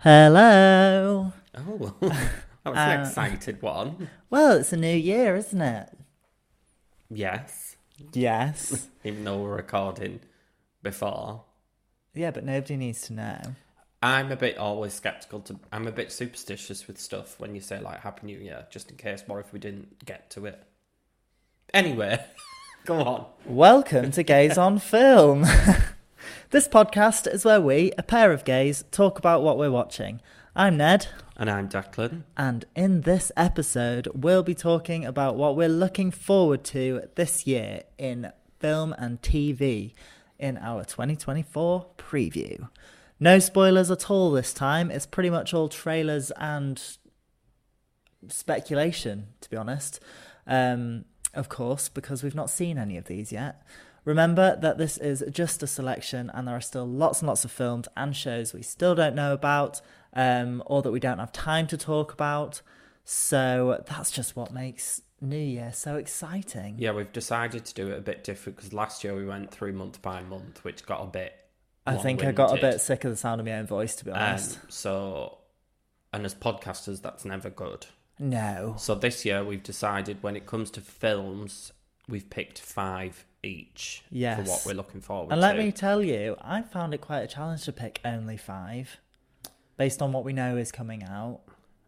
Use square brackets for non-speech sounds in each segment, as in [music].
Hello. Oh, [laughs] that was an uh, excited one. Well, it's a new year, isn't it? Yes, Yes. [laughs] even though we're recording before. yeah, but nobody needs to know. I'm a bit always skeptical to. I'm a bit superstitious with stuff when you say like Happy New Year, just in case. What if we didn't get to it? Anyway, [laughs] go on. Welcome to Gays on Film. This podcast is where we, a pair of gays, talk about what we're watching. I'm Ned, And I'm Declan. and in this episode, we'll be talking about what we're looking forward to this year in film and TV in our 2024 preview. No spoilers at all this time. It's pretty much all trailers and speculation, to be honest. Um, of course, because we've not seen any of these yet. Remember that this is just a selection, and there are still lots and lots of films and shows we still don't know about, um, or that we don't have time to talk about. So that's just what makes New Year so exciting. Yeah, we've decided to do it a bit different because last year we went through month by month, which got a bit. I think I got a bit sick of the sound of my own voice, to be Um, honest. so, and as podcasters, that's never good. No. So this year we've decided when it comes to films, we've picked five each Yes. for what we're looking forward And to. And let me tell you, I found it quite a challenge to pick only five, based on what we know is coming out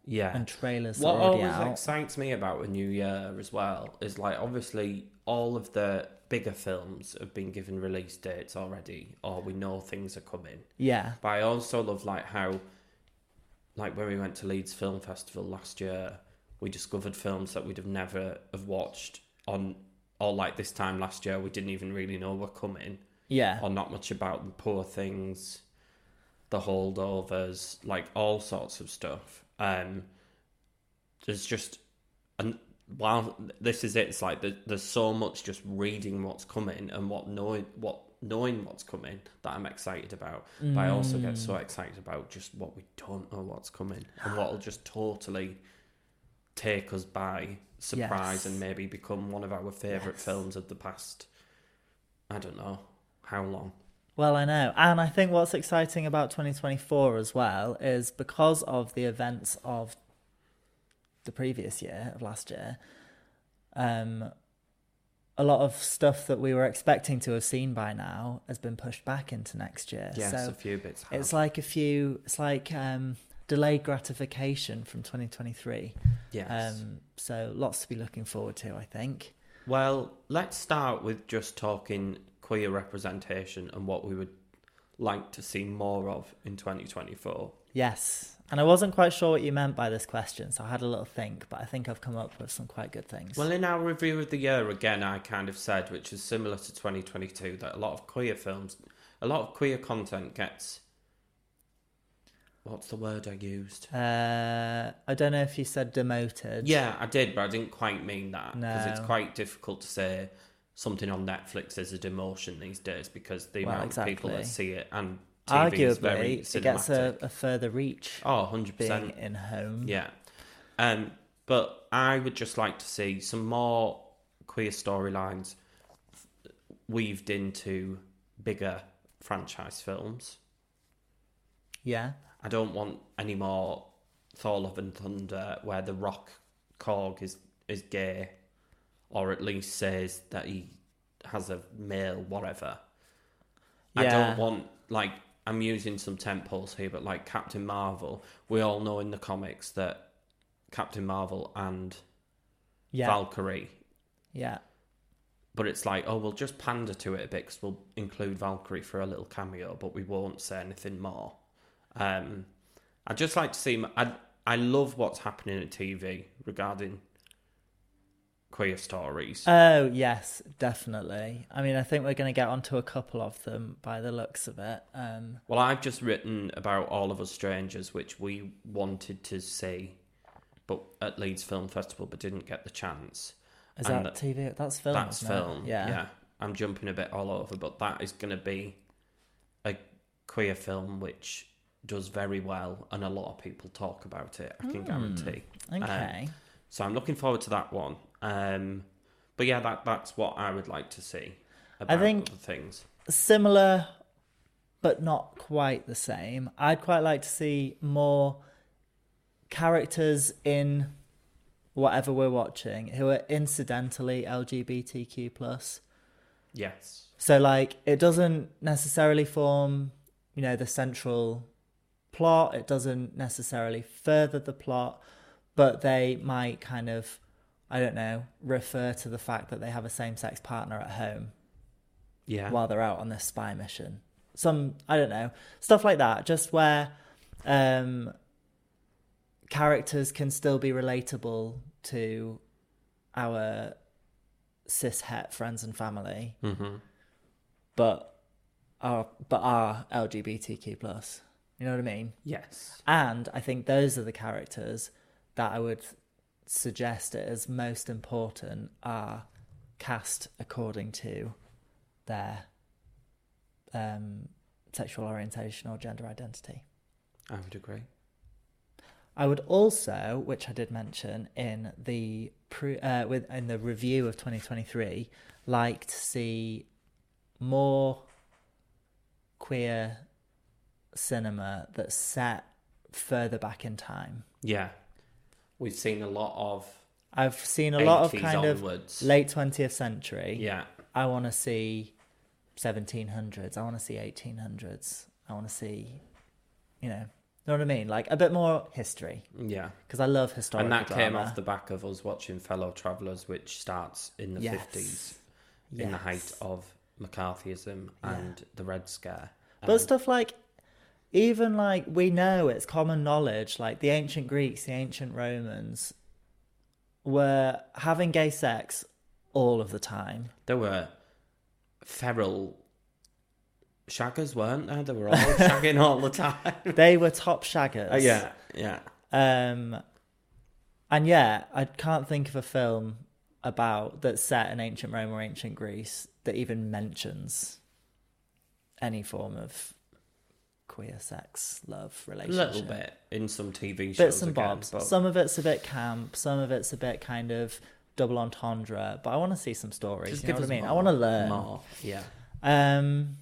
yeah. and trailers what already always out. excites me about a new year as well is like obviously all of the bigger films have been given release dates already, or we know things are coming. yeah, But I also love like how, like when we went to Leeds Film Festival last year, we discovered films that we'd have never have watched on, or like this time last year we didn't even really know were coming, yeah, or not much about the poor things, the holdovers, like all sorts of stuff. Um, there's just, and while this is it, it's like there, there's so much just reading what's coming and what knowing what knowing what's coming that I'm excited about. But I also get so excited about just what we don't know what's coming and what'll just totally take us by surprise Yes. and maybe become one of our favourite films of the past. I don't know how long. Well, I know. And I think what's exciting about 2024 as well is because of the events of the previous year, of last year, um, a lot of stuff that we were expecting to have seen by now has been pushed back into next year. Yes, so a few bits. Have. it's like a few, it's like um, delayed gratification from 2023. yes. Um, so lots to be looking forward to, I think. Well, let's start with just talking queer representation and what we would like to see more of in 2024. Yes. And I wasn't quite sure what you meant by this question, so I had a little think, but I think I've come up with some quite good things. Well, in our review of the year, again, I kind of said, which is similar to 2022, that a lot of queer films, a lot of queer content gets. What's the word I used? uh, I don't know if you said demoted. Yeah, I did, but I didn't quite mean that because it's quite difficult to say something on Netflix is a demotion these days because the Well, amount of people that see it and TV is very Arguably, it gets a, a further reach Oh, 100%. being in home. Yeah. Um, but I would just like to see some more queer storylines weaved into bigger franchise films. Yeah. I don't want any more Thor Love and Thunder where the rock Korg is, is gay or at least says that he has a male whatever. I don't want like I'm using some temples here, but like Captain Marvel, we all know in the comics that Captain Marvel and Yeah. Valkyrie, yeah. but it's like, oh, we'll just pander to it a bit because we'll include Valkyrie for a little cameo, but we won't say anything more. Um, I'd just like to see. I I love what's happening at TV regarding queer stories. Oh yes, definitely. I mean, I think we're going to get onto a couple of them by the looks of it. Um, well, I've just written about All of Us Strangers, which we wanted to see, but at Leeds Film Festival, but didn't get the chance. is And that TV? That's film. That's isn't it? film. Yeah. yeah. I'm jumping a bit all over, but that is going to be a queer film which does very well, and a lot of people talk about it. I can guarantee. Um. Okay. so I'm looking forward to that one. Um, but yeah, that that's what I would like to see. About think- other things. Similar, but not quite the same. I'd quite like to see more characters in whatever we're watching who are incidentally LGBTQ plus. Yes. So like it doesn't necessarily form, you know, the central plot. It doesn't necessarily further the plot, but they might kind of I don't know, refer to the fact that they have a same-sex partner at home Yeah. while they're out on this spy mission. Some I don't know, stuff like that, just where um characters can still be relatable to our cis het friends and family hmm but are but are LGBTQ plus. You know what I mean? Yes. And I think those are the characters that I would suggest as most important are cast according to their um, sexual orientation or gender identity. I would agree. I would also, which I did mention in the pre, uh, with in the review of 2023, like to see more queer cinema that's set further back in time. Yeah. We've seen a lot of I've seen a lot of 80s kind onwards. of late 20th century. yeah. I want to see 1700s. I want to see 1800s. I want to see, you know, know what I mean? Like a bit more history Yeah. because I love historical and that came off the back of us watching Fellow Travellers, which starts in the Yes. 50s, in the height of McCarthyism and the Red Scare. But stuff like, even like we know it's common knowledge, like the ancient Greeks, the ancient Romans were having gay sex all of the time. There were feral shaggers, weren't there? They were all [laughs] shagging all the time. They were top shaggers. Uh, yeah, yeah. Um, and yeah, I can't think of a film about that's set in ancient Rome or ancient Greece that even mentions any form of queer sex, love, relationship. A little bit in some TV shows. bits and again, bobs. but Some of it's a bit camp, some of it's a bit kind of double entendre. But I want to see some stories. just you know what I mean? I want to learn. more. Yeah. Um,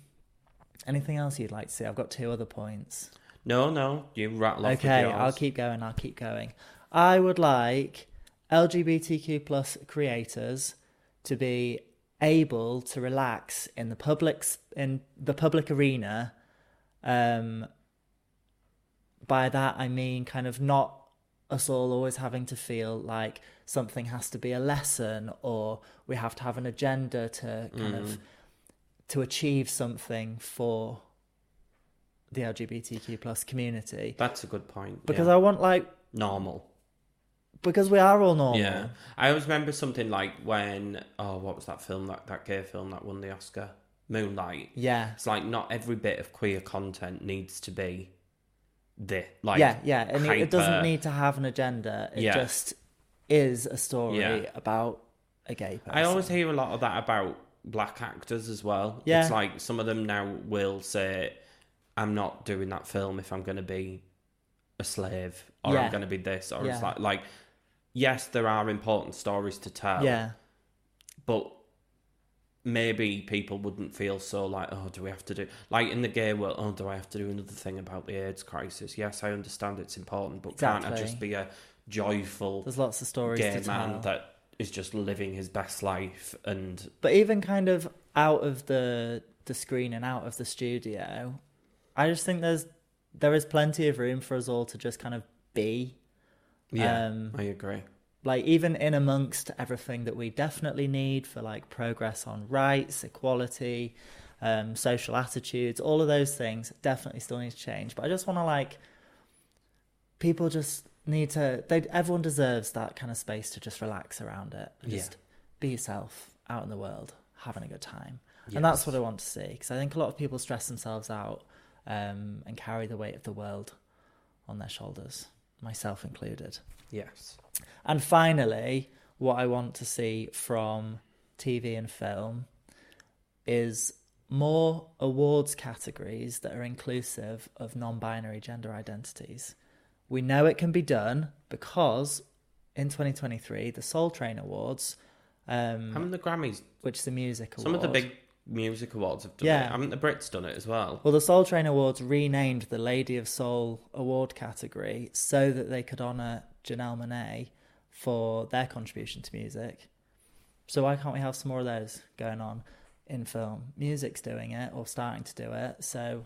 anything else you'd like to see? I've got two other points. No, no. You rattle off Okay. I'll keep going. I'll keep going. I would like LGBTQ plus creators to be able to relax in the public in the public arena. Um, by that I mean kind of not us all always having to feel like something has to be a lesson or we have to have an agenda to kind Mm. of to achieve something for the LGBTQ plus community That's a good point. because yeah. I want like normal. because we are all normal. Yeah, I always remember something like when oh, what was that film that that gay film that won the Oscar, Moonlight. Yeah. It's like not every bit of queer content needs to be the like yeah, yeah, and it, it doesn't need to have an agenda. It Yeah. just is a story Yeah. about a gay person. I always hear a lot of that about black actors as well. Yeah. It's like some of them now will say, I'm not doing that film if I'm going to be a slave or Yeah. I'm going to be this. Or it's like, like, yes, there are important stories to tell. Yeah, But maybe people wouldn't feel so like, oh, do we have to do. Like in the gay world, oh, do I have to do another thing about the AIDS crisis? Yes, I understand it's important, but can't I just be a joyful there's lots of stories gay to man tell. that is just living his best life and But even kind of out of the the screen and out of the studio, I just think there's there is plenty of room for us all to just kind of be. Yeah, Um, I agree. Like even in amongst everything that we definitely need for like progress on rights, equality, um, social attitudes, all of those things definitely still need to change. But I just want to like people just need to. They everyone deserves that kind of space to just relax around it. And Yeah. Just be yourself out in the world, having a good time, and that's what I want to see. Because I think a lot of people stress themselves out um, and carry the weight of the world on their shoulders, myself included. Yes. And finally, what I want to see from TV and film is more awards categories that are inclusive of non binary gender identities. We know it can be done because in 2023, the Soul Train Awards, um, Haven't the Grammys, which is a music award. some of the big music awards have done Yeah. it. Haven't the Brits done it as well? Well, the Soul Train Awards renamed the Lady of Soul award category so that they could honour Janelle Monáe for their contribution to music. So why can't we have some more of those going on in film? Music's doing it or starting to do it, so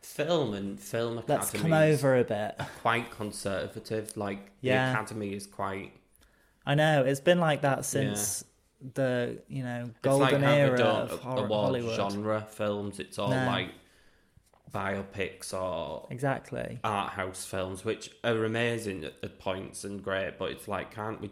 Film and film academies let's come over a bit. quite conservative. Like Yeah. the academy is quite. I know it's been like that since the you know It's like golden era of horror, Hollywood. genre films. It's all No. like biopics or Exactly. art house films, which are amazing at, at points and great. But it's like, can't we?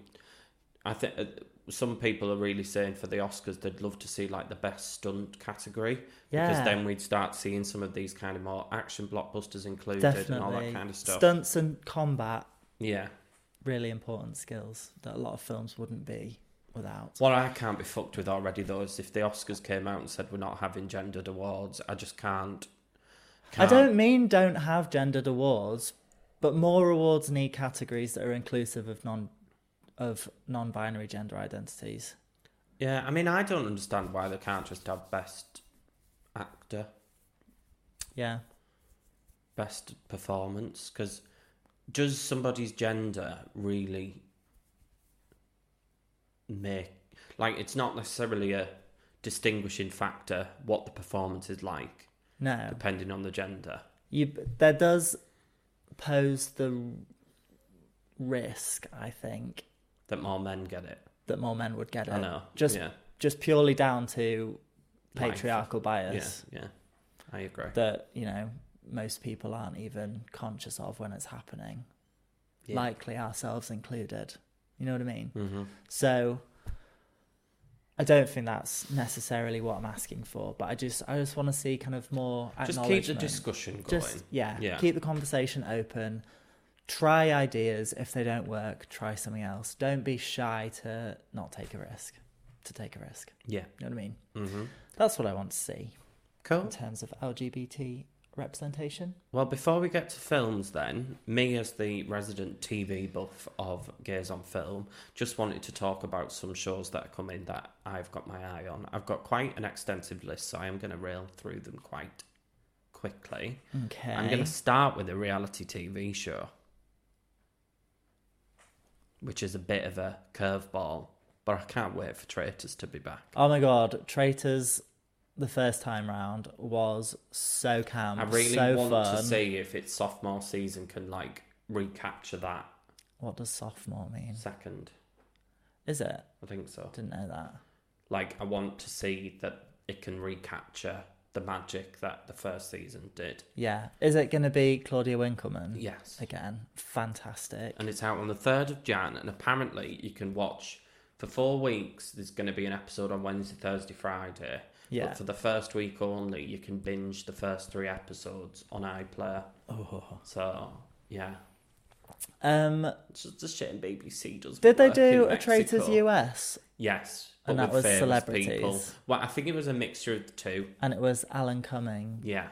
I think uh, some people are really saying for the Oscars they'd love to see like the best stunt category because then we'd start seeing some of these kind of more action blockbusters included Definitely. and all that kind of stuff. Stunts and combat Yeah. really important skills that a lot of films wouldn't be without. What I can't be fucked with already though is if the Oscars came out and said we're not having gendered awards, I just can't. I can't. don't mean don't have gendered awards, but more awards need categories that are inclusive of non of non-binary gender identities. Yeah, I mean, I don't understand why they can't just have best actor, Yeah. best performance, because does somebody's gender really make like it's not necessarily a distinguishing factor what the performance is like No. depending on the gender. You there does pose the risk, I think, That more men get it. that more men would get it. I know, Just yeah. just purely down to Life. patriarchal bias Yeah, yeah, I agree. that, you know, most people aren't even conscious of when it's happening. Yeah. Likely ourselves included. You know what I mean? hmm So I don't think that's necessarily what I'm asking for, but I just I just want to see kind of more Just keep the discussion going. Just yeah, Yeah. keep the conversation open. Try ideas. If they don't work, try something else. Don't be shy to not take a risk. To take a risk. yeah. You know what I mean? hmm That's what I want to see Cool. in terms of LGBT representation. Well, before we get to films, then, me as the resident TV buff of Gays on Film, just wanted to talk about some shows that are coming that I've got my eye on. I've got quite an extensive list, so I am going to rail through them quite quickly. Okay. I'm going to start with a reality TV show, which is a bit of a curveball, but I can't wait for Traitors to be back. Oh my god, Traitors the first time round was so camp, I really so want fun. to see if its sophomore season can like recapture that What does sophomore mean? second. Is it? I think so. Didn't know that. Like, I want to see that it can recapture the magic that the first season did. Yeah. Is it going to be Claudia Winkleman? Yes. Again, fantastic. And it's out on the 3rd of Jan, and apparently you can watch for four weeks. There's going to be an episode on Wednesday, Thursday, Friday. Yeah. But for the first week only, you can binge the first three episodes on iPlayer. Oh. So, yeah. Um, just a shame BBC does. did they do a Traitors US? Yes. And that was celebrities? People. Well, I think it was a mixture of the two. And it was Alan Cumming Yeah.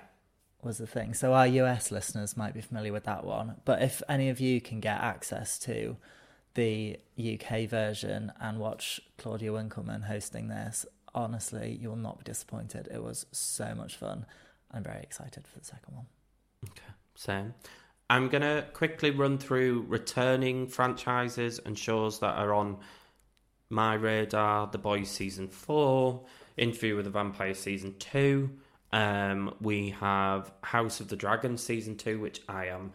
was the thing. So our US listeners might be familiar with that one. But if any of you can get access to the UK version and watch Claudia Winkleman hosting this, honestly, you will not be disappointed. It was so much fun. I'm very excited for the second one. Okay, same. I'm going to quickly run through returning franchises and shows that are on my radar. The Boys Season 4, Interview with the Vampire Season 2. Um, we have House of the Dragon Season 2, which I am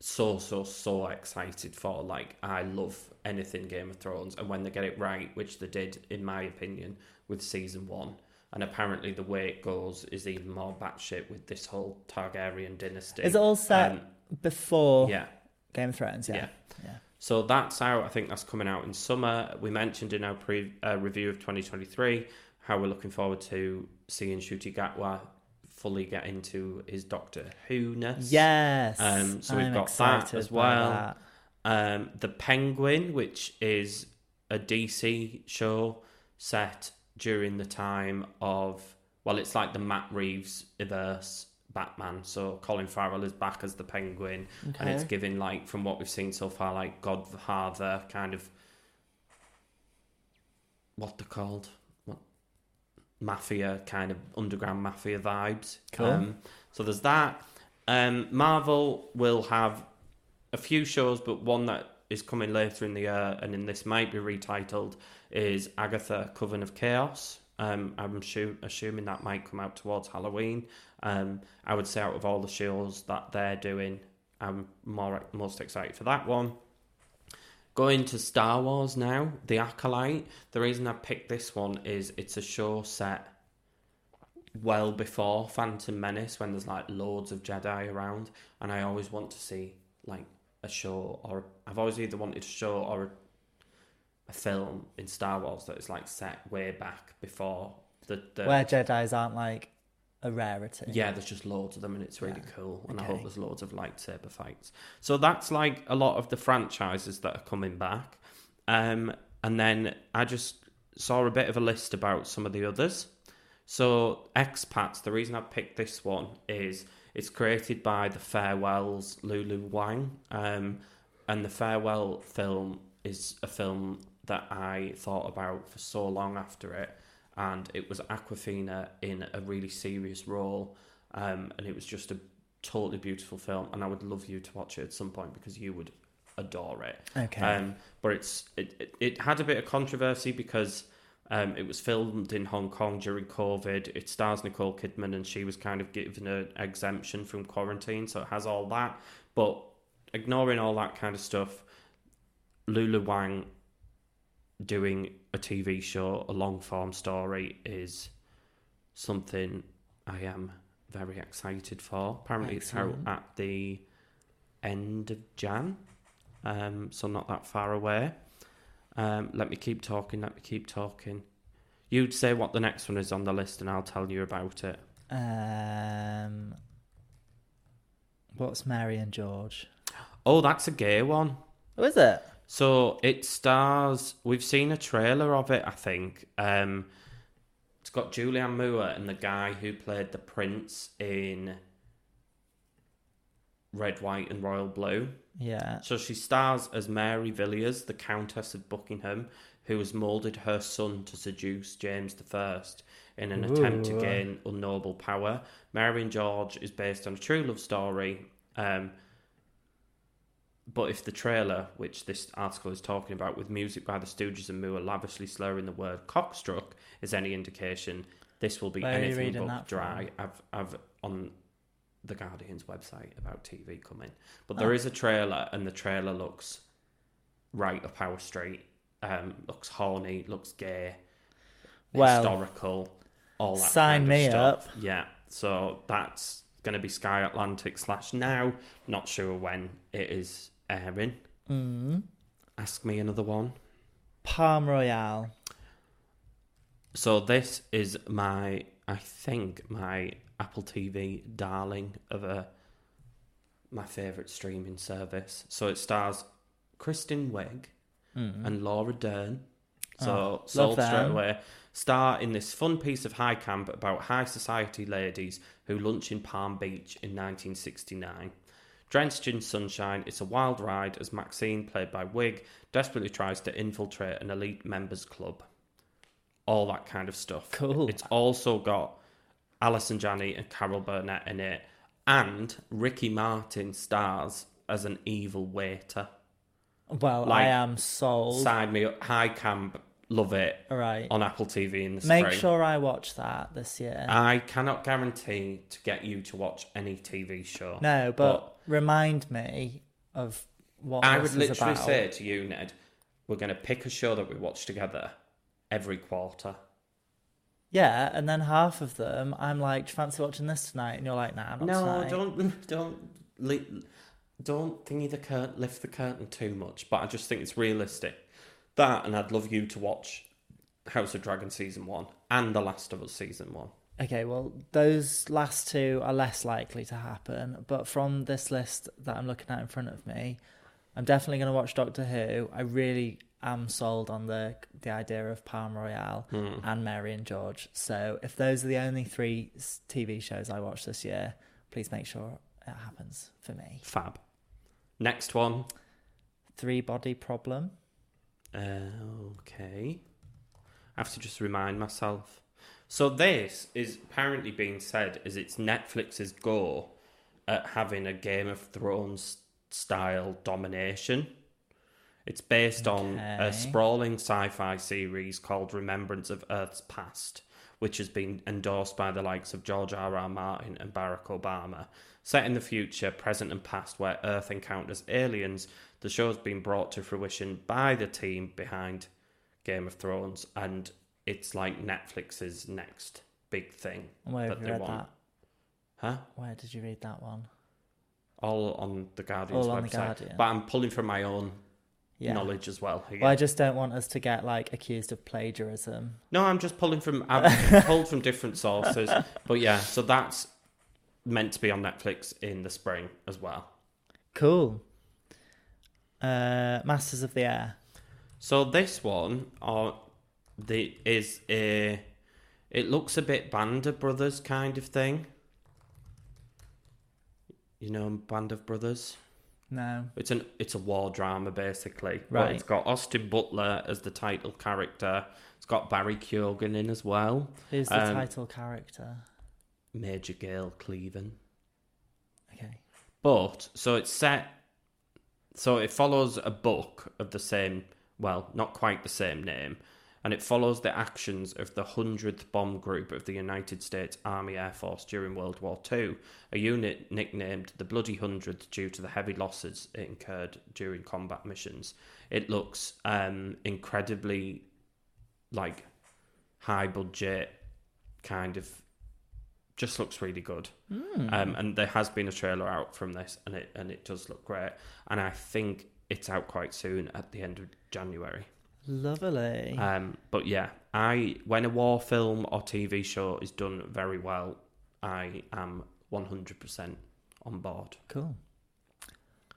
so, so, so excited for. Like, I love anything Game of Thrones. And when they get it right, which they did, in my opinion, with Season 1, and apparently the way it goes is even more batshit with this whole Targaryen dynasty. Is it all set Um, before yeah. Game of Thrones? Yeah. Yeah. yeah. So that's out. I think that's coming out in summer. We mentioned in our pre uh, review of 2023 how we're looking forward to seeing Ncuti Gatwa fully get into his Doctor Who ness. Yes. Um, so we've I'm got that as well. that. Um, the Penguin, which is a DC show set during the time of well, it's like the Matt Reeves verse Batman. So Colin Farrell is back as the Penguin, and it's Okay. giving like from what we've seen so far, like Godfather kind of what they're called, what mafia kind of underground mafia vibes. Cool. Um, so there's that. Um, Marvel will have a few shows, but one that is coming later in the year, and in this might be retitled, is Agatha Coven of Chaos. Um, I'm assu- assuming that might come out towards Halloween. Um, I would say out of all the shows that they're doing, I'm more most excited for that one. Going to Star Wars now, The Acolyte. The reason I picked this one is it's a show set well before Phantom Menace when there's like loads of Jedi around, and I always want to see like a show or I've always either wanted a show or a, a film in Star Wars that is like set way back before the, the Where Jedi's aren't like a rarity. yeah, there's just loads of them and it's really Yeah. cool. And I hope there's loads of lightsaber fights. So that's like a lot of the franchises that are coming back. Um, and then I just saw a bit of a list about some of the others. So Expats, the reason I picked this one is it's created by the Farewells Lulu Wang. Um, and the Farewell film is a film that I thought about for so long after it. And it was Awkwafina in a really serious role. Um, and it was just a totally beautiful film. And I would love you to watch it at some point because you would adore it. Okay. Um, but it's it, it, it had a bit of controversy because um, it was filmed in Hong Kong during COVID. It stars Nicole Kidman, and she was kind of given an exemption from quarantine, so it has all that. But ignoring all that kind of stuff, Lulu Wang doing a TV show, a long form story, is something I am very excited for. Apparently, it's out at the end of Jan, um, so not that far away. Um, let me keep talking. Let me keep talking. You'd say what the next one is on the list, and I'll tell you about it. Um, what's Mary and George? Oh, that's a gay one. Oh, is it? So it stars. We've seen a trailer of it. I think um, it's got Julianne Moore and the guy who played the prince in Red, White, and Royal Blue. Yeah. So she stars as Mary Villiers, the Countess of Buckingham, who has moulded her son to seduce James I in an attempt to gain unknowable power. Mary and George is based on a true love story. Um, but if the trailer, which this article is talking about, with music by the Stooges and Moore lavishly slurring the word cockstruck, is any indication, this will be Where anything but from? dry. I've, I've on the Guardian's website about TV coming, but Oh. there is a trailer, and the trailer looks right up our street. Um, looks horny, looks gay, Well, historical, all that. sign kind of me stuff. Yeah, so that's going to be Sky Atlantic slash now. Not sure when it is airing. Mm. Ask me another one. Palm Royale. So this is my, I think my Apple TV darling of a my favorite streaming service. So it stars Kristen Wiig mm-hmm. and Laura Dern. Ah, so Oh, sold straight away. Star in this fun piece of high camp about high society ladies who lunch in Palm Beach in 1969. Drenched in sunshine, it's a wild ride as Maxine, played by Wiig, desperately tries to infiltrate an elite members club. All that kind of stuff. Cool. It's also got Allison Janney and Carol Burnett in it, and Ricky Martin stars as an evil waiter. Well, Like, I am sold. Sign me up. High camp, love it. Right. On Apple TV in the Make spring. sure I watch that this year. I cannot guarantee to get you to watch any TV show. no, but, remind me of what I would literally about. say to you, Ned, we're going to pick a show that we watch together every quarter. Yeah, and then half of them, I'm like, "Do you fancy watching this tonight?" And you're like, "Nah, I'm not no, tonight." don't [laughs] don't li- don't thingy the curtain, lift the curtain too much. But I just think it's realistic. That, and I'd love you to watch House of Dragon season one and The Last of Us season one. Okay, well, those last two are less likely to happen, but from this list that I'm looking at in front of me, I'm definitely going to watch Doctor Who. I really am sold on the the idea of Palm Royale and Mary and George. So if those are the only three TV shows I watch this year, please make sure it happens for me. Fab. Next one. Three Body Problem. Uh, okay. I have to just remind myself. So this is apparently being said as it's Netflix's go at having a Game of Thrones style domination. It's based on a sprawling sci-fi series called Remembrance of Earth's Past, which has been endorsed by the likes of George R. R. Martin and Barack Obama. Set in the future, present and past, where Earth encounters aliens, the show has been brought to fruition by the team behind Game of Thrones, and it's like Netflix's next big thing Where that you they read want. that? Huh? Where did you read that one? All on the Guardian's All on The. Guardian. But I'm pulling from my own Yeah. knowledge as well. here. Well, I just don't want us to get like accused of plagiarism. No, I'm just pulling from I've [laughs] pulled from different sources. But yeah, so that's meant to be on Netflix in the spring as well. Cool. Uh, Masters of the Air. So this one uh, the is a it looks a bit Band of Brothers kind of thing. You know Band of Brothers? No. It's an it's a war drama basically. But Right. it's got Austin Butler as the title character. It's got Barry Keoghan in as well. Who's the Um, title character? Major Gale Cleven. Okay. But so it's set so it follows a book of the same well, not quite the same name, and it follows the actions of the 100th Bomb Group of the United States Army Air Force during World War II, a unit nicknamed the Bloody Hundred due to the heavy losses it incurred during combat missions. It looks um, incredibly like high budget kind of just looks really good. Um, and there has been a trailer out from this, and it and it does look great. And I think it's out quite soon at the end of January. Lovely. Um, but yeah, I when a war film or TV show is done very well, I am one hundred percent on board. cool.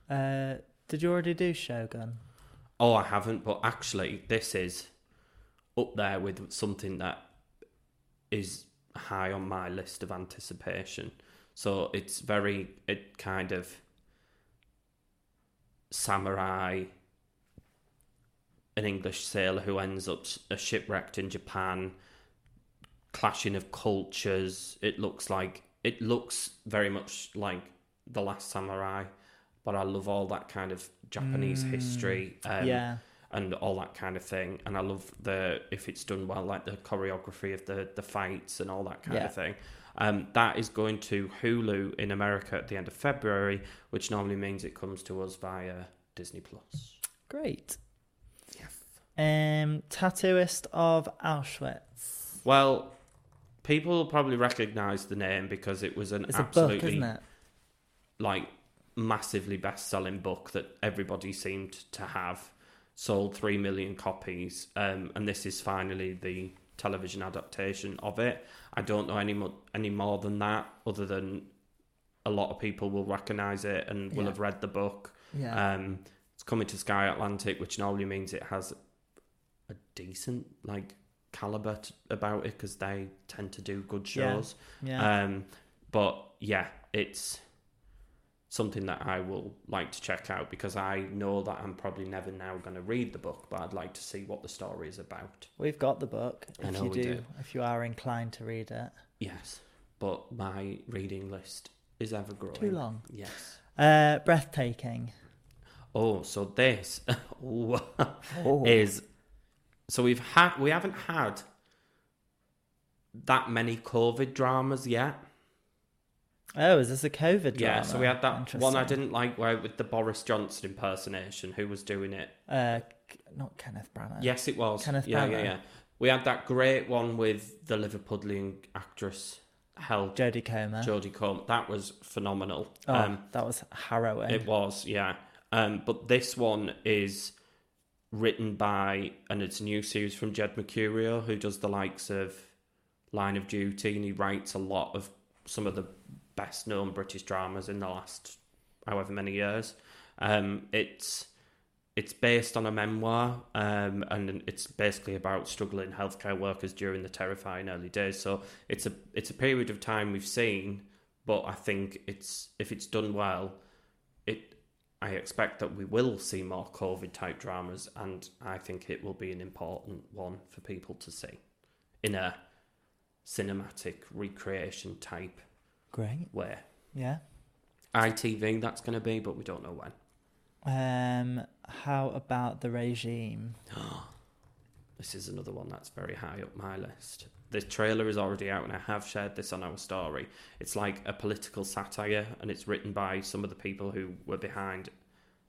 Uh, did you already do Shogun? Oh, I haven't, but actually, this is up there with something that is high on my list of anticipation. So it's very, it kind of samurai, an English sailor who ends up shipwrecked in Japan, clashing of cultures. It looks like, it looks very much like The Last Samurai, but I love all that kind of Japanese history. Um, yeah. and all that kind of thing. And I love the if it's done well, like the choreography of the the fights and all that kind Yeah. of thing. Um, that is going to Hulu in America at the end of February, which normally means it comes to us via Disney Plus. Great. Um, tattooist of Auschwitz. Well, people probably recognise the name because it was an It's a absolutely book, isn't it? like massively best selling book that everybody seemed to have sold 3 million copies um, and this is finally the television adaptation of it i don't know any more any more than that other than a lot of people will recognize it and will Yeah. have read the book Yeah. um, it's coming to sky atlantic which normally means it has a decent like caliber t- about it because they tend to do good shows yeah. um, but yeah, it's something that I will like to check out because I know that I'm probably never now going to read the book, but I'd like to see what the story is about. We've got the book. I If know you we do, do. if you are inclined to read it. Yes, but my reading list is ever growing. Too long. Yes. Uh, breathtaking. Oh, so this [laughs] Oh. is so we've had we haven't had that many COVID dramas yet. Oh, is this a COVID drama? Yeah, so we had that one I didn't like where with the Boris Johnson impersonation, who was doing it Uh, not Kenneth Branagh. Yes, it was. Kenneth yeah, Branagh. yeah, yeah. We had that great one with the Liverpudlian actress Hel Jodie Comer. Jodie Comer. That was phenomenal. oh, Um, that was harrowing. it was, yeah. Um, but this one is written by, and it's a new series from Jed Mercurio, who does the likes of Line of Duty, and he writes a lot of some of the best known British dramas in the last however many years. Um, it's it's based on a memoir, um, and it's basically about struggling healthcare workers during the terrifying early days. So it's a it's a period of time we've seen, but I think it's if it's done well, I expect that we will see more COVID type dramas, and I think it will be an important one for people to see in a cinematic recreation type Great. way. Yeah. ITV that's going to be, but we don't know when. Um, how about the regime? [gasps] This is another one that's very high up my list. The trailer is already out, and I have shared this on our story. It's like a political satire, and it's written by some of the people who were behind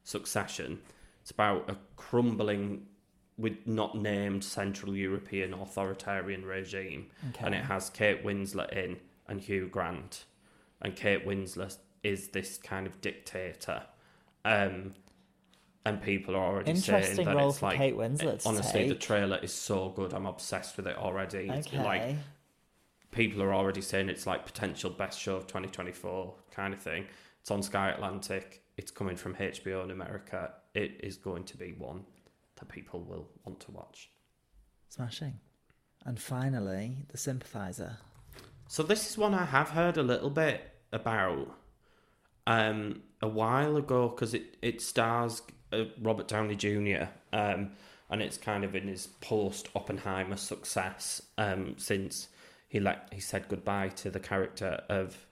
Succession. It's about a crumbling, with not named Central European authoritarian regime, and it has Kate Winslet in and Hugh Grant, and Kate Winslet is this kind of dictator. Um, and people are already saying that it's like Kate Winslet honestly the trailer is so good i'm obsessed with it already Okay. like people are already saying it's like potential best show of 2024 kind of thing it's on sky atlantic it's coming from hbo in america it is going to be one that people will want to watch Smashing. And finally, the sympathizer. So this is one I have heard a little bit about um, a while ago because it, it stars uh, Robert Downey Jr. Um, and it's kind of in his post Oppenheimer success um, since he let he said goodbye to the character of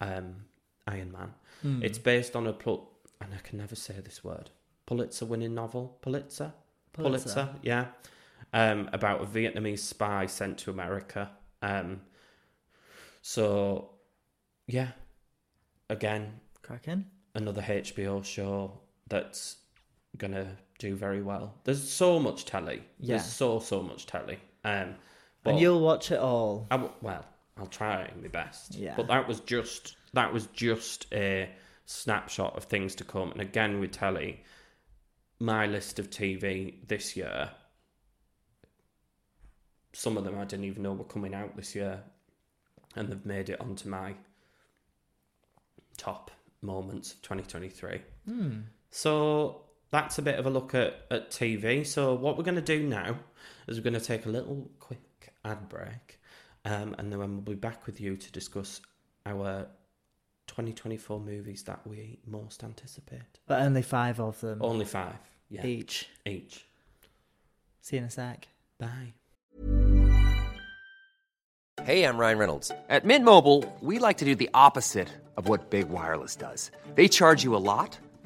um, Iron Man. It's based on a pl- and I can never say this word Pulitzer winning novel Pulitzer Pulitzer. yeah um, about a Vietnamese spy sent to America. Um, so, yeah, again, Cracking. another HBO show that's gonna do very well. There's so much telly. Yeah. There's so so much telly. Um, but And you'll watch it all. I w- well, I'll try my best. Yeah. But that was just that was just a snapshot of things to come. And again with telly, my list of TV this year. Some of them I didn't even know were coming out this year, and they've made it onto my top moments of 2023. So that's a bit of a look at, at TV. So what we're going to do now is we're going to take a little quick ad break, um, and then we'll be back with you to discuss our 2024 movies that we most anticipate. But only five of them Only five, yeah, each. each. See you in a sec. Bye. Hey, I'm Ryan Reynolds. At Mint Mobile, we like to do the opposite of what Big Wireless does. They charge you a lot,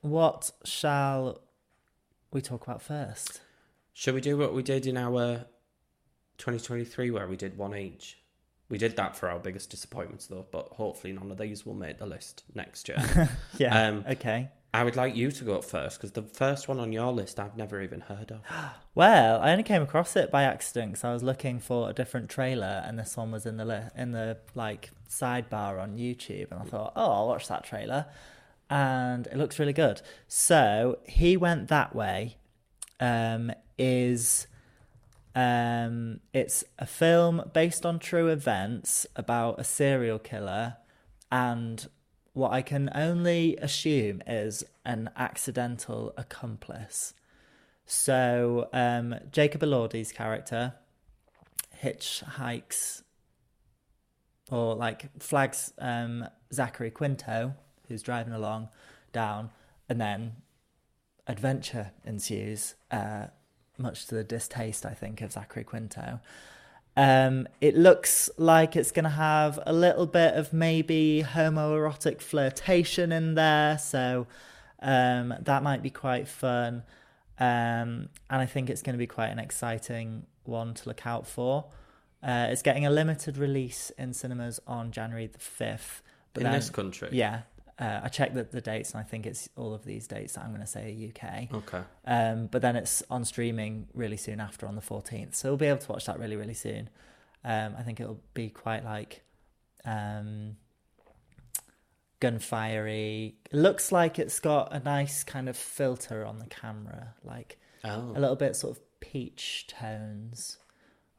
What shall we talk about first? Shall we do what we did in our 2023 where we did one each? We did that for our biggest disappointments though, but hopefully none of these will make the list next year. [laughs] Yeah. Um, okay. I would like you to go up first because the first one on your list I've never even heard of. [gasps] Well, I only came across it by accident because I was looking for a different trailer, and this one was in the li- in the like sidebar on YouTube, and I thought, oh, I'll watch that trailer, and it looks really good. So he went that way. Um, is Um, it's a film based on true events about a serial killer and what I can only assume is an accidental accomplice. So, um, Jacob Elordi's character hitchhikes or like flags um, Zachary Quinto, who's driving along, down, and then adventure ensues, uh, much to the distaste, I think, of Zachary Quinto. Um, it looks like it's going to have a little bit of maybe homoerotic flirtation in there, so um, that might be quite fun. Um, and I think it's going to be quite an exciting one to look out for. Uh, it's getting a limited release in cinemas on January the 5th. In this country? Yeah. Uh, I checked the, the dates and I think it's all of these dates that I'm going to say are UK. Okay. Um, but then it's on streaming really soon after on the 14th. So we'll be able to watch that really, really soon. Um, I think it'll be quite like um, gunfiery. It looks like it's got a nice kind of filter on the camera, like Oh. a little bit sort of peach tones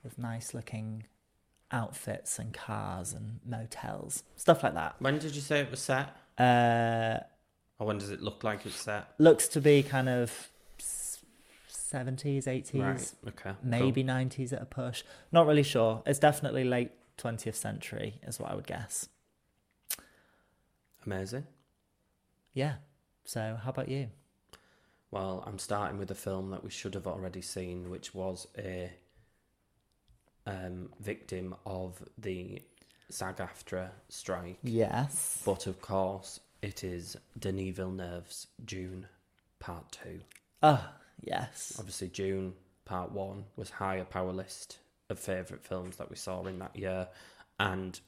with nice looking outfits and cars and motels, stuff like that. When did you say it was set? Uh, Or when does it look like it's set? looks to be kind of 70s, 80s, Right. Okay. cool. maybe 90s at a push. Not really sure. It's definitely late 20th century, is what I would guess. Amazing. Yeah. So, how about you? Well, I'm starting with a film that we should have already seen, which was a um, victim of the SAG-AFTRA strike. Yes. But of course, it is Denis Villeneuve's Dune Part 2. Oh, yes. Obviously, Dune Part 1 was higher power list of favourite films that we saw in that year. And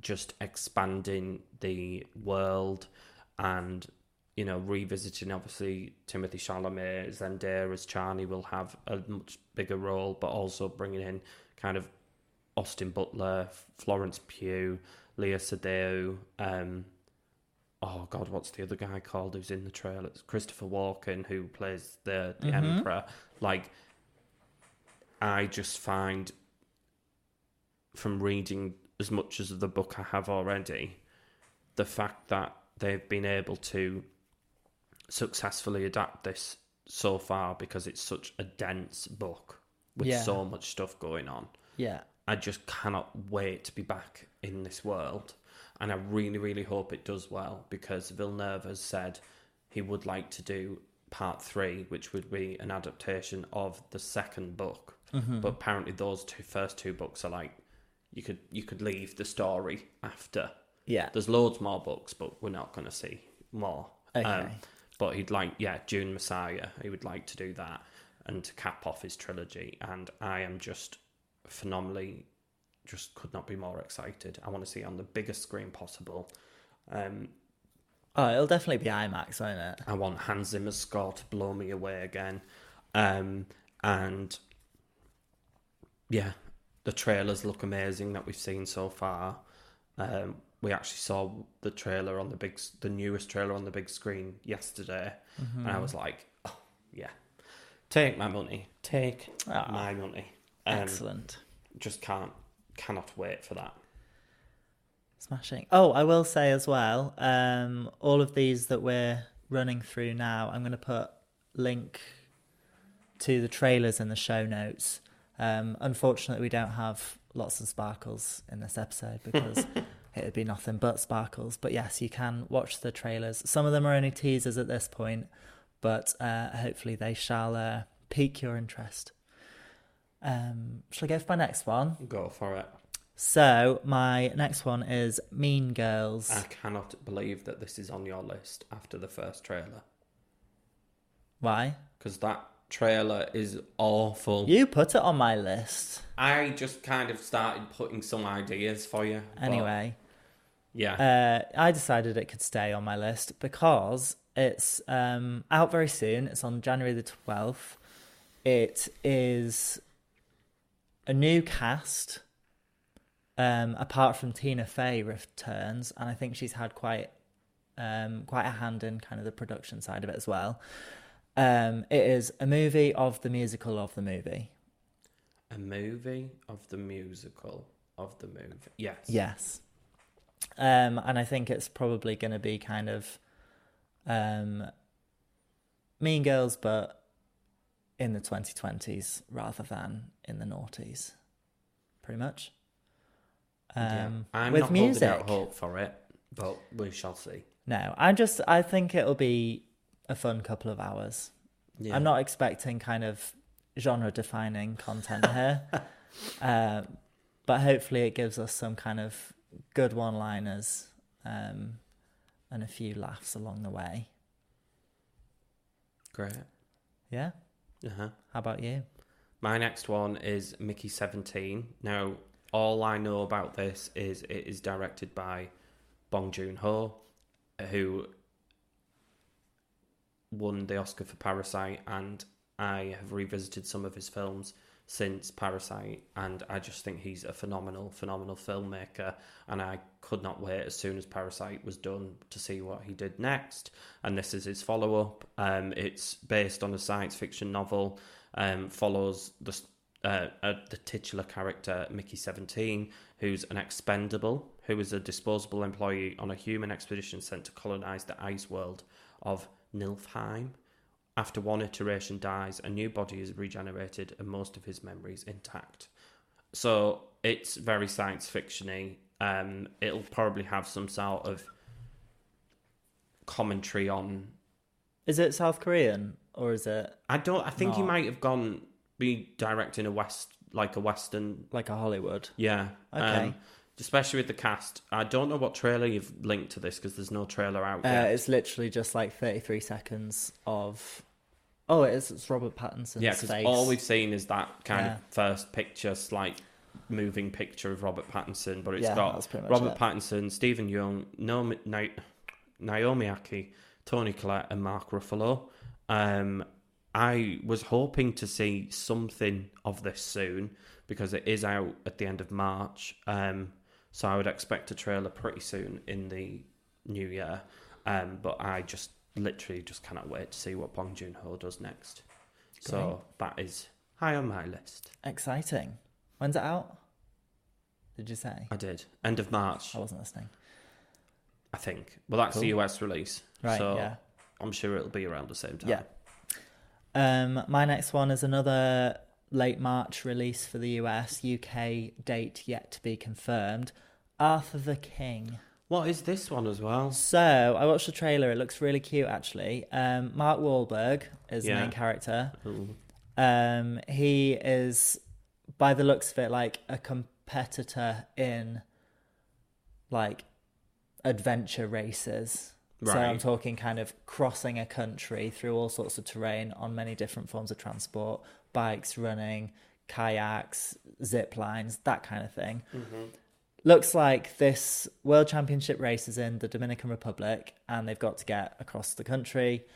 just expanding the world and, you know, revisiting, obviously, Timothée Chalamet, Zendaya as Chani will have a much bigger role, but also bringing in kind of Austin Butler, Florence Pugh, Léa Seydoux, um, oh god, what's the other guy called who's in the trailer? It's Christopher Walken who plays the the emperor. Like, I just find from reading as much as the book I have already, the fact that they've been able to successfully adapt this so far because it's such a dense book with Yeah. so much stuff going on. Yeah. I just cannot wait to be back in this world. And I really, really hope it does well because Villeneuve has said he would like to do part three, which would be an adaptation of the second book. But apparently, those two first two books are like you could you could leave the story after. Yeah. There's loads more books, but we're not going to see more. Um, Okay. but he'd like, yeah, Dune Messiah. He would like to do that and to cap off his trilogy. And I am just phenomenally, just could not be more excited. I want to see it on the biggest screen possible. Um, Oh, it'll definitely be IMAX, won't it? I want Hans Zimmer's score to blow me away again. Um, and yeah, the trailers look amazing that we've seen so far. Um, we actually saw the trailer on the big, the newest trailer on the big screen yesterday, and I was like, oh yeah, take my money, take Ah, my money. Um, Excellent. Just can't, cannot wait for that. Smashing. Oh, I will say as well, um, all of these that we're running through now, I'm going to put link to the trailers in the show notes. Um, unfortunately, we don't have lots of sparkles in this episode because [laughs] it would be nothing but sparkles. But yes, you can watch the trailers. Some of them are only teasers at this point, but uh, hopefully they shall uh, pique your interest. Um, shall I go for my next one? Go for it. So my next one is Mean Girls. I cannot believe that this is on your list after the first trailer. Why? because that trailer is awful. You put it on my list I just kind of started putting some ideas for you. anyway. yeah, Uh, I decided it could stay on my list because it's um, out very soon. It's on January the twelfth. It is a new cast. Um, apart from Tina Fey returns, and I think she's had quite um, quite a hand in kind of the production side of it as well. Um, it is a movie of the musical of the movie. a movie of the musical of the movie. Yes. Yes. Um, and I think it's probably going to be kind of um, Mean Girls, but in the 2020s rather than in the noughties. Pretty much. Um, Yeah. I'm with not music. holding out hope for it, but we shall see. No, I just I think it'll be a fun couple of hours. Yeah. I'm not expecting kind of genre defining content [laughs] here. um, but hopefully it gives us some kind of good one liners um, and a few laughs along the way. Great. Yeah? Uh-huh. How about you? My next one is Mickey 17. Now, all I know about this is it is directed by Bong Joon Ho, who won the Oscar for Parasite, and I have revisited some of his films since Parasite, and I just think he's a phenomenal, phenomenal filmmaker, and I could not wait as soon as Parasite was done to see what he did next. And this is his follow up. Um, it's based on a science fiction novel, um, follows the uh, uh, the titular character Mickey Seventeen, who's an expendable, who is a disposable employee on a human expedition sent to colonize the ice world of Niflheim. After one iteration dies, a new body is regenerated and most of his memories intact. So it's very science fictiony. Um, it'll probably have some sort of commentary on. Is it South Korean or is it I don't. I think he might have gone be directing a west like a western. like a Hollywood? Yeah. Okay. Um, especially with the cast. I don't know what trailer you've linked to this because there's no trailer out Uh, yet. it's literally just like 33 seconds of. Oh, it is. It's Robert Pattinson's Yeah, because face. all we've seen is that kind Yeah. of first picture, slight moving picture of Robert Pattinson, but it's Yeah, got pretty much Robert it. Pattinson, Steven Yeun, Naomi, Na- Naomi Ackie, Toni Collette, and Mark Ruffalo. Um, I was hoping to see something of this soon because it is out at the end of March. Um, so I would expect a trailer pretty soon in the new year. Um, but I just literally just cannot wait to see what Bong Joon Ho does next. So that is high on my list. Exciting. When's it out? Did you say? I did end of March, I wasn't listening. I think. Well, that's the US release, Right, So yeah. I'm sure it'll be around the same time. Yeah. Um, my next one is another late March release for the US. UK date yet to be confirmed. Arthur the King. What is this one as well? So I watched the trailer. It looks really cute, actually. Um, Mark Wahlberg is the Yeah. main character. Ooh. Um, he is, by the looks of it, like a competitor in like adventure races. So I'm talking kind of crossing a country through all sorts of terrain on many different forms of transport, bikes, running, kayaks, zip lines, that kind of thing. Looks like this World Championship race is in the Dominican Republic and they've got to get across the country.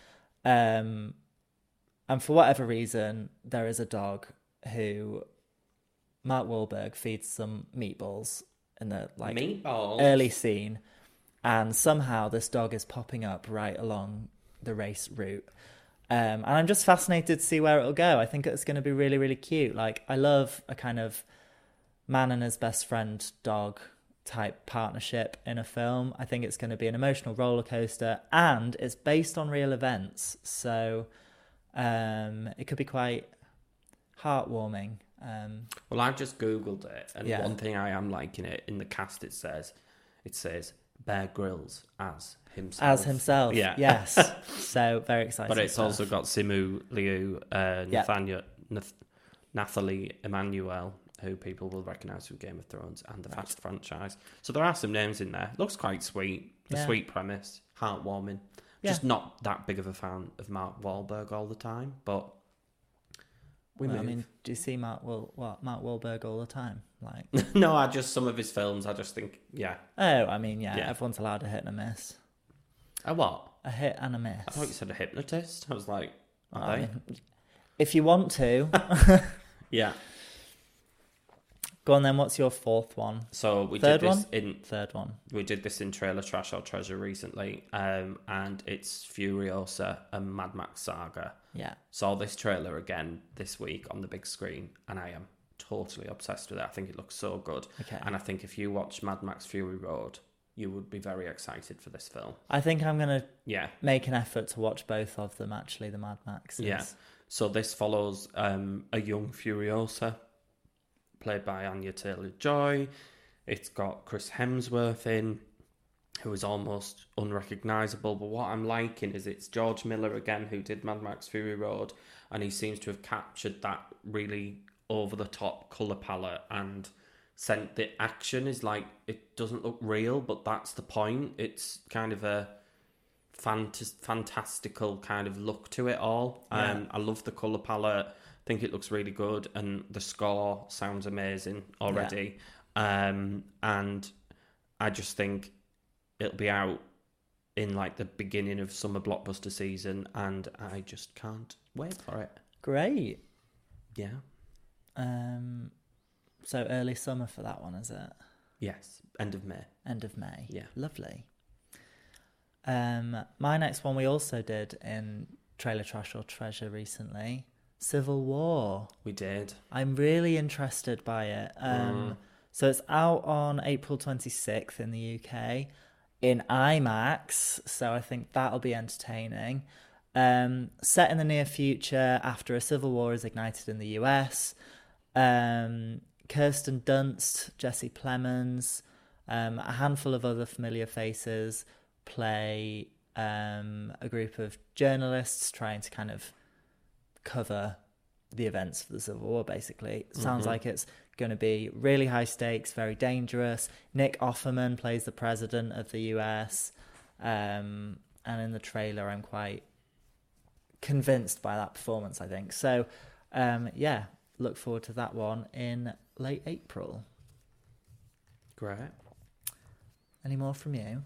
Um, and for whatever reason, there is a dog who Mark Wahlberg feeds some meatballs in the like Meatballs? early scene, and somehow this dog is popping up right along the race route. Um, and I'm just fascinated to see where it'll go. I think it's going to be really, really cute. Like I love a kind of man and his best friend dog type partnership in a film. I think it's going to be an emotional roller coaster, and it's based on real events, so um, it could be quite heartwarming. Um, Well, I've just googled it, and Yeah. one thing I am liking it in the cast. It says, it says Bear Grylls as himself. as himself, Yeah. yes. [laughs] so very exciting. But it's stuff. also got Simu Liu, uh. Nathaniel, Nath- Nathalie Emmanuel, who people will recognise from Game of Thrones and the Fast franchise. So there are some names in there. Looks quite sweet. A Yeah. sweet premise, heartwarming. Just not that big of a fan of Mark Wahlberg all the time, but we Well, I mean, do you see Mark what Mark Wahlberg all the time? Like, [laughs] no, I just some of his films. I just think, yeah. oh, I mean, yeah, Yeah. everyone's allowed a hit and a miss. A what? A hit and a miss. I thought you said a hypnotist. I was like, I mean, if you want to, [laughs] [laughs] Yeah. Go on then. What's your fourth one? So we Third did this one? in Third one. we did this in Trailer Trash or Treasure recently, um, and it's Furiosa and Mad Max Saga. Yeah. Saw this trailer again this week on the big screen, and I am totally obsessed with it. I think it looks so good. Okay. And I think if you watch Mad Max Fury Road, you would be very excited for this film. I think I'm gonna Yeah. make an effort to watch both of them. Actually, the Mad Max. Yeah. So this follows um, a young Furiosa, played by Anya Taylor Joy. It's got Chris Hemsworth in, who is almost unrecognizable. But what I'm liking is it's George Miller again, who did Mad Max Fury Road, and he seems to have captured that really over the top color palette and sent the action is like it doesn't look real, but that's the point. It's kind of a fantas- fantastical kind of look to it all. Um, I love the color palette. Think it looks really good, and the score sounds amazing already. Um, and I just think it'll be out in like the beginning of summer blockbuster season, and I just can't wait for it. Great. Yeah. Um, so early summer for that one, is it? Yes. End of May. End of May. Yeah. Lovely. Um, my next one we also did in Trailer Trash or Treasure recently. Civil War. We did. I'm really interested by it. Um, So it's out on April 26th in the UK in IMAX. So I think that'll be entertaining. Um, set in the near future after a civil war is ignited in the US. Um, Kirsten Dunst, Jesse Plemons, um, a handful of other familiar faces play um, a group of journalists trying to kind of cover the events for the Civil War, basically. Sounds like it's going to be really high stakes, very dangerous. Nick Offerman plays the president of the US. Um, and in the trailer, I'm quite convinced by that performance, I think. So, um, yeah, look forward to that one in late April. Great. Any more from you?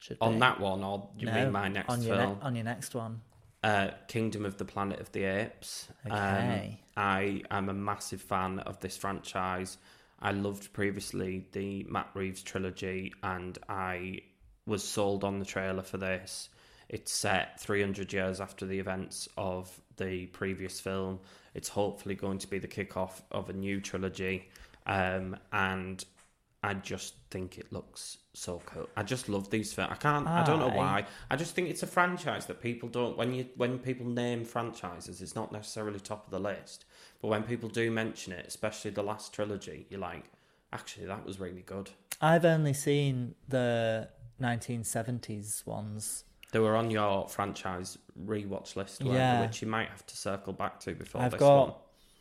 Should On be. that one, or you No, mean my next on your film? ne- on your next one. Uh, Kingdom of the Planet of the Apes. Okay. Um, I am a massive fan of this franchise. I loved previously the Matt Reeves trilogy, and I was sold on the trailer for this. It's set 300 years after the events of the previous film. It's hopefully going to be the kickoff of a new trilogy, um, and I just think it looks so cool. I just love these films. I can't. I don't know why. I just think it's a franchise that people don't. When you when people name franchises, it's not necessarily top of the list. But when people do mention it, especially the last trilogy, you're like, actually, that was really good. I've only seen the 1970s ones. They were on your franchise rewatch list, weren't they? Yeah. which you might have to circle back to before I've this got, one.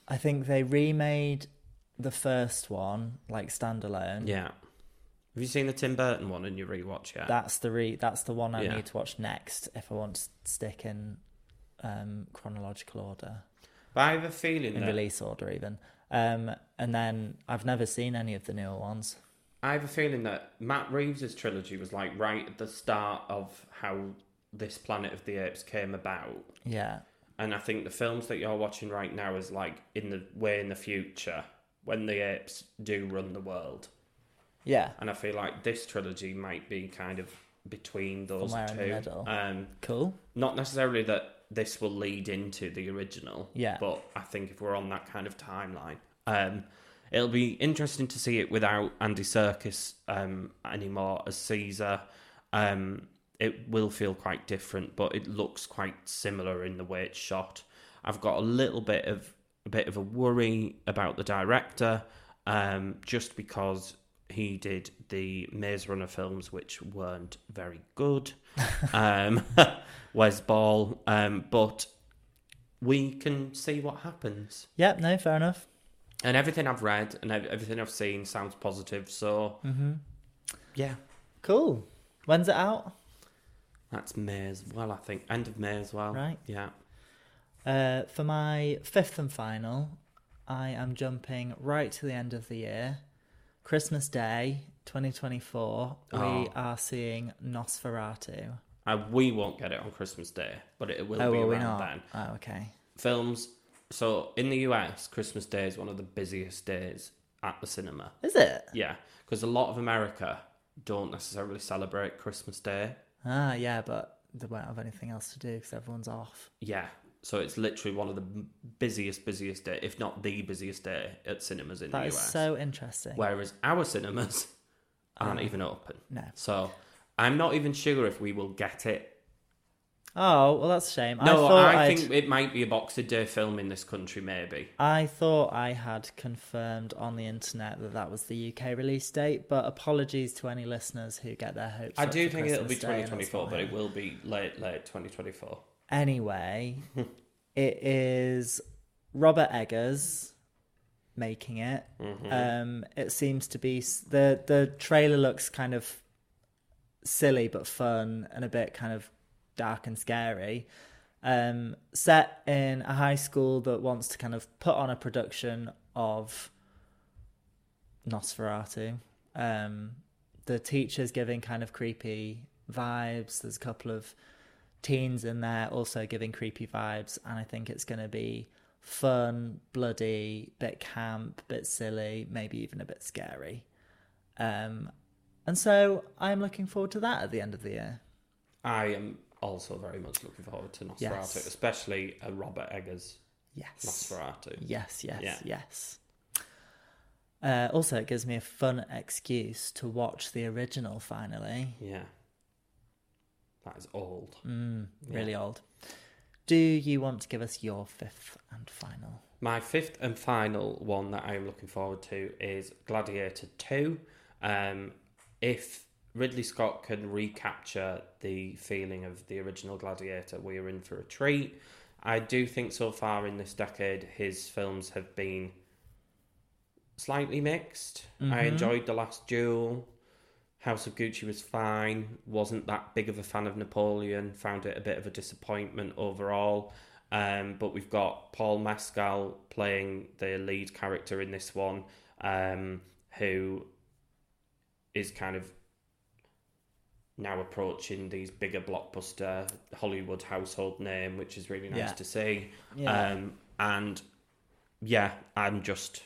I think they remade the first one like standalone. Yeah. Have you seen the Tim Burton one in your rewatch yet? That's the re. That's the one I Yeah. need to watch next if I want to stick in um, chronological order, but I have a feeling in that release order even. Um, and then I've never seen any of the newer ones. I have a feeling that Matt Reeves' trilogy was like right at the start of how this Planet of the Apes came about. Yeah, And I think the films that you're watching right now is like in the way in the future when the apes do run the world. yeah, And I feel like this trilogy might be kind of between those Somewhere in two. the middle. Um, cool. not necessarily that this will lead into the original. Yeah. But I think if we're on that kind of timeline, um, it'll be interesting to see it without Andy Serkis um, anymore as Caesar. Um, it will feel quite different, but it looks quite similar in the way it's shot. I've got a little bit of a bit of a worry about the director, um, just because he did the Maze Runner films, which weren't very good. [laughs] um, [laughs] Wes Ball, um, but we can see what happens. Yep. No, fair enough. And everything I've read and everything I've seen sounds positive. So, yeah, Cool. When's it out? that's May as well. I think end of May as well. Right. Yeah. Uh, for my fifth and final, I am jumping right to the end of the year. Christmas Day 2024, we Oh. are seeing Nosferatu. Uh, we won't get it on Christmas Day, but it will oh, be will we around then. Oh, okay. Films. So in the US, Christmas Day is one of the busiest days at the cinema. Is it? Yeah, because a lot of America don't necessarily celebrate Christmas Day. Ah, yeah, but they won't have anything else to do because everyone's off. Yeah. So it's literally one of the busiest, busiest day, if not the busiest day at cinemas in That the is US. so interesting. Whereas our cinemas aren't even open. No. So I'm not even sure if we will get it. Oh, well, that's a shame. I No, thought I, I'd- think it might be a Boxer Day film in this country, maybe. I thought I had confirmed on the internet that that was the UK release date, but apologies to any listeners who get their hopes. I do think it'll be Christmas Day, and that's 2024, but it will be late, late 2024. Anyway, [laughs] it is Robert Eggers making it. Mm-hmm. Um, it seems to be the the trailer looks kind of silly but fun and a bit kind of dark and scary. Um, set in a high school that wants to kind of put on a production of Nosferatu. Um, the teacher's giving kind of creepy vibes. There's a couple of teens in there also giving creepy vibes, and I think it's going to be fun, bloody, bit camp, bit silly, maybe even a bit scary. Um, and so I'm looking forward to that at the end of the year. I am also very much looking forward to Nosferatu, Yes. especially a Robert Eggers Yes. Nosferatu. Yes, yes, Yeah. yes. Uh, also, it gives me a fun excuse to watch the original finally. Yeah. That is old. Really old. Do you want to give us your fifth and final? My fifth and final one that I am looking forward to is Gladiator 2. Um, if Ridley Scott can recapture the feeling of the original Gladiator, we are in for a treat. I do think so far in this decade, his films have been slightly mixed. I enjoyed The Last Duel. House of Gucci was fine. Wasn't that big of a fan of Napoleon. Found it a bit of a disappointment overall. Um, but we've got Paul Mescal playing the lead character in this one, um, who is kind of now approaching these bigger blockbuster Hollywood household name, which is really nice Yeah. to see. Yeah. Um, and yeah, I'm just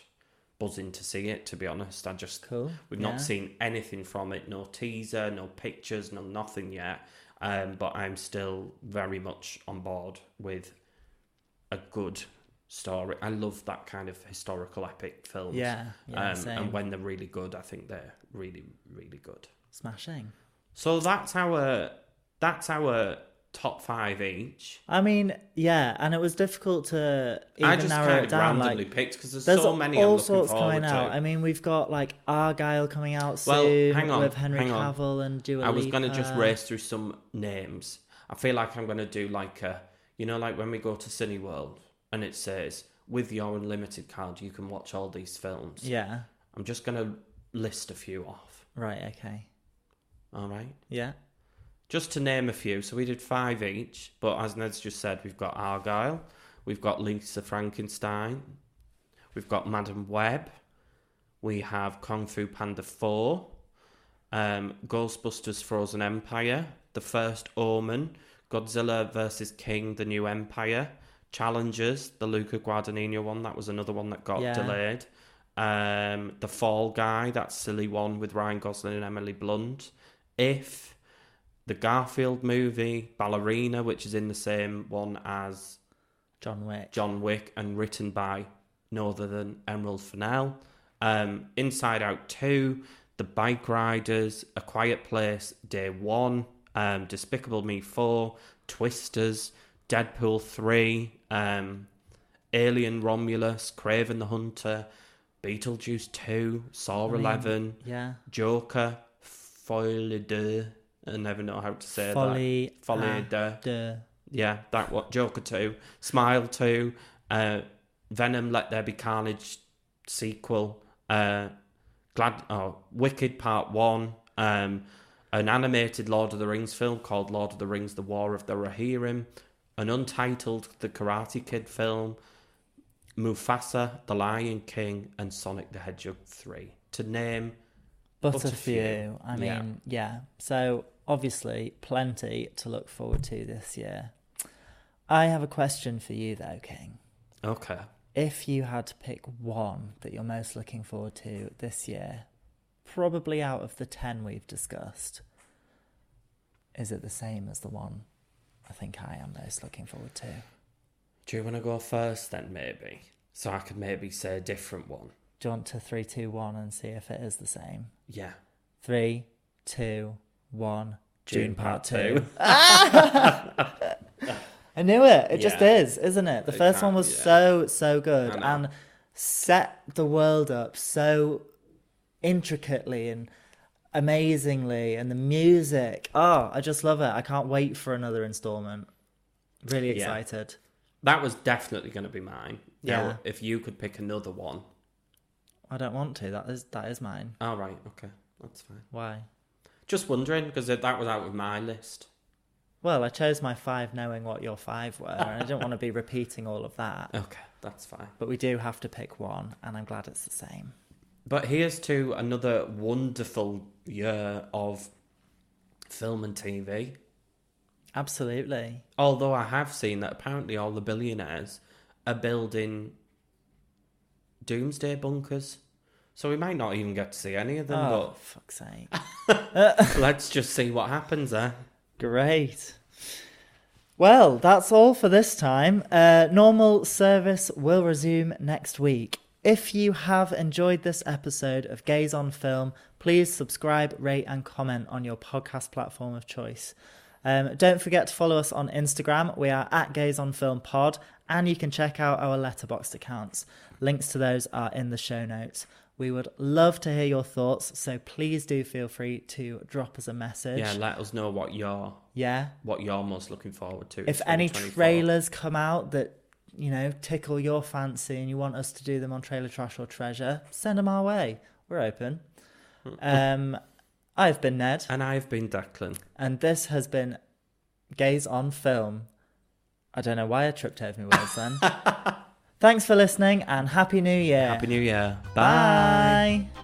buzzing to see it. To be honest, I just Cool. We've Yeah. not seen anything from it. No teaser, no pictures, no nothing yet. Um, but I'm still very much on board with a good story. I love that kind of historical epic films. Yeah, yeah, um, and when they're really good, I think they're really, really good. Smashing. So that's our that's our top five each. I mean, yeah, and it was difficult to even I just narrow kind of down. randomly Like, picked because there's, there's so many I'm all sorts coming out. to. I mean, we've got like Argylle coming out soon hang on, with Henry. Cavill and Dua I was going to just race through some names. I feel like I'm going to do like a, you know, like when we go to Cineworld and it says, with your unlimited card, you can watch all these films. Yeah. I'm just going to list a few off. Right. Okay. All right. Yeah. Just to name a few. So we did five each, but as Ned's just said, we've got Argylle, we've got Lisa Frankenstein, we've got Madame Web, we have Kung Fu Panda 4, um, Ghostbusters Frozen Empire, The First Omen, Godzilla vs. Kong The New Empire, Challengers, the Luca Guadagnino one, that was another one that got Yeah. delayed. Um, the Fall Guy, that silly one with Ryan Gosling and Emily Blunt. If the Garfield movie, Ballerina, which is in the same one as John Wick. John Wick and written by no other than Emerald Fennell. Um, Inside Out 2, The Bike Riders, A Quiet Place, Day 1, um, Despicable Me 4, Twisters, Deadpool 3, um, Alien Romulus, Kraven the Hunter, Beetlejuice 2, Saw 11, Yeah. Joker, Folie de. I never know how to say Folie that. Folie à Deux. Yeah, that what Joker two, Smile two, uh, Venom Let There Be Carnage sequel, uh, Glad oh Wicked Part One, um, an animated Lord of the Rings film called Lord of the Rings: The War of the Rohirrim, an untitled The Karate Kid film, Mufasa, The Lion King, and Sonic the Hedgehog three, to name But, But a few. few. I Yeah. mean, yeah. So obviously, plenty to look forward to this year. I have a question for you, though, King. Okay. If you had to pick one that you're most looking forward to this year, probably out of the 10 we've discussed, is it the same as the one I think I am most looking forward to? Do you want to go first then, maybe? So I could maybe say a different one. Do you want to three, two, one, and see if it is the same? Yeah. Three, two, one. Dune, part, two. Two. [laughs] I knew it. It just Yeah. is, isn't it? The It first one can- was yeah. so so good I know. and set the world up so intricately and amazingly, and the music. Oh, I just love it. I can't wait for another installment. Really Yeah. excited. That was definitely going to be mine. Now, Yeah. if you could pick another one. I don't want to. That is that is mine. Oh, right. Okay. That's fine. Why? Just wondering because that was out of my list. Well, I chose my five knowing what your five were, and I don't want to be repeating all of that. [laughs] Okay. That's fine. But we do have to pick one, and I'm glad it's the same. But here's to another wonderful year of film and TV. Absolutely. Although I have seen that apparently all the billionaires are building doomsday bunkers. So we might not even get to see any of them, Oh, fuck's sake. [laughs] [laughs] let's just see what happens there. Great. Well, that's all for this time. Uh, normal service will resume next week. If you have enjoyed this episode of Gays on Film, please subscribe, rate, and comment on your podcast platform of choice. Um, don't forget to follow us on Instagram. We are at Gays on Film Pod, and you can check out our letterboxd accounts. Links to those are in the show notes. We would love to hear your thoughts, so please do feel free to drop us a message. Yeah, let us know what you're yeah. what you're most looking forward to. If any trailers come out that you know tickle your fancy and you want us to do them on Trailer Trash or Treasure, send them our way. We're open. Um, I've been Ned, And I've been Declan. and this has been Gays on Film. I don't know why I tripped over my words then. [laughs] Thanks for listening and Happy New Year. Happy New Year. Bye. Bye.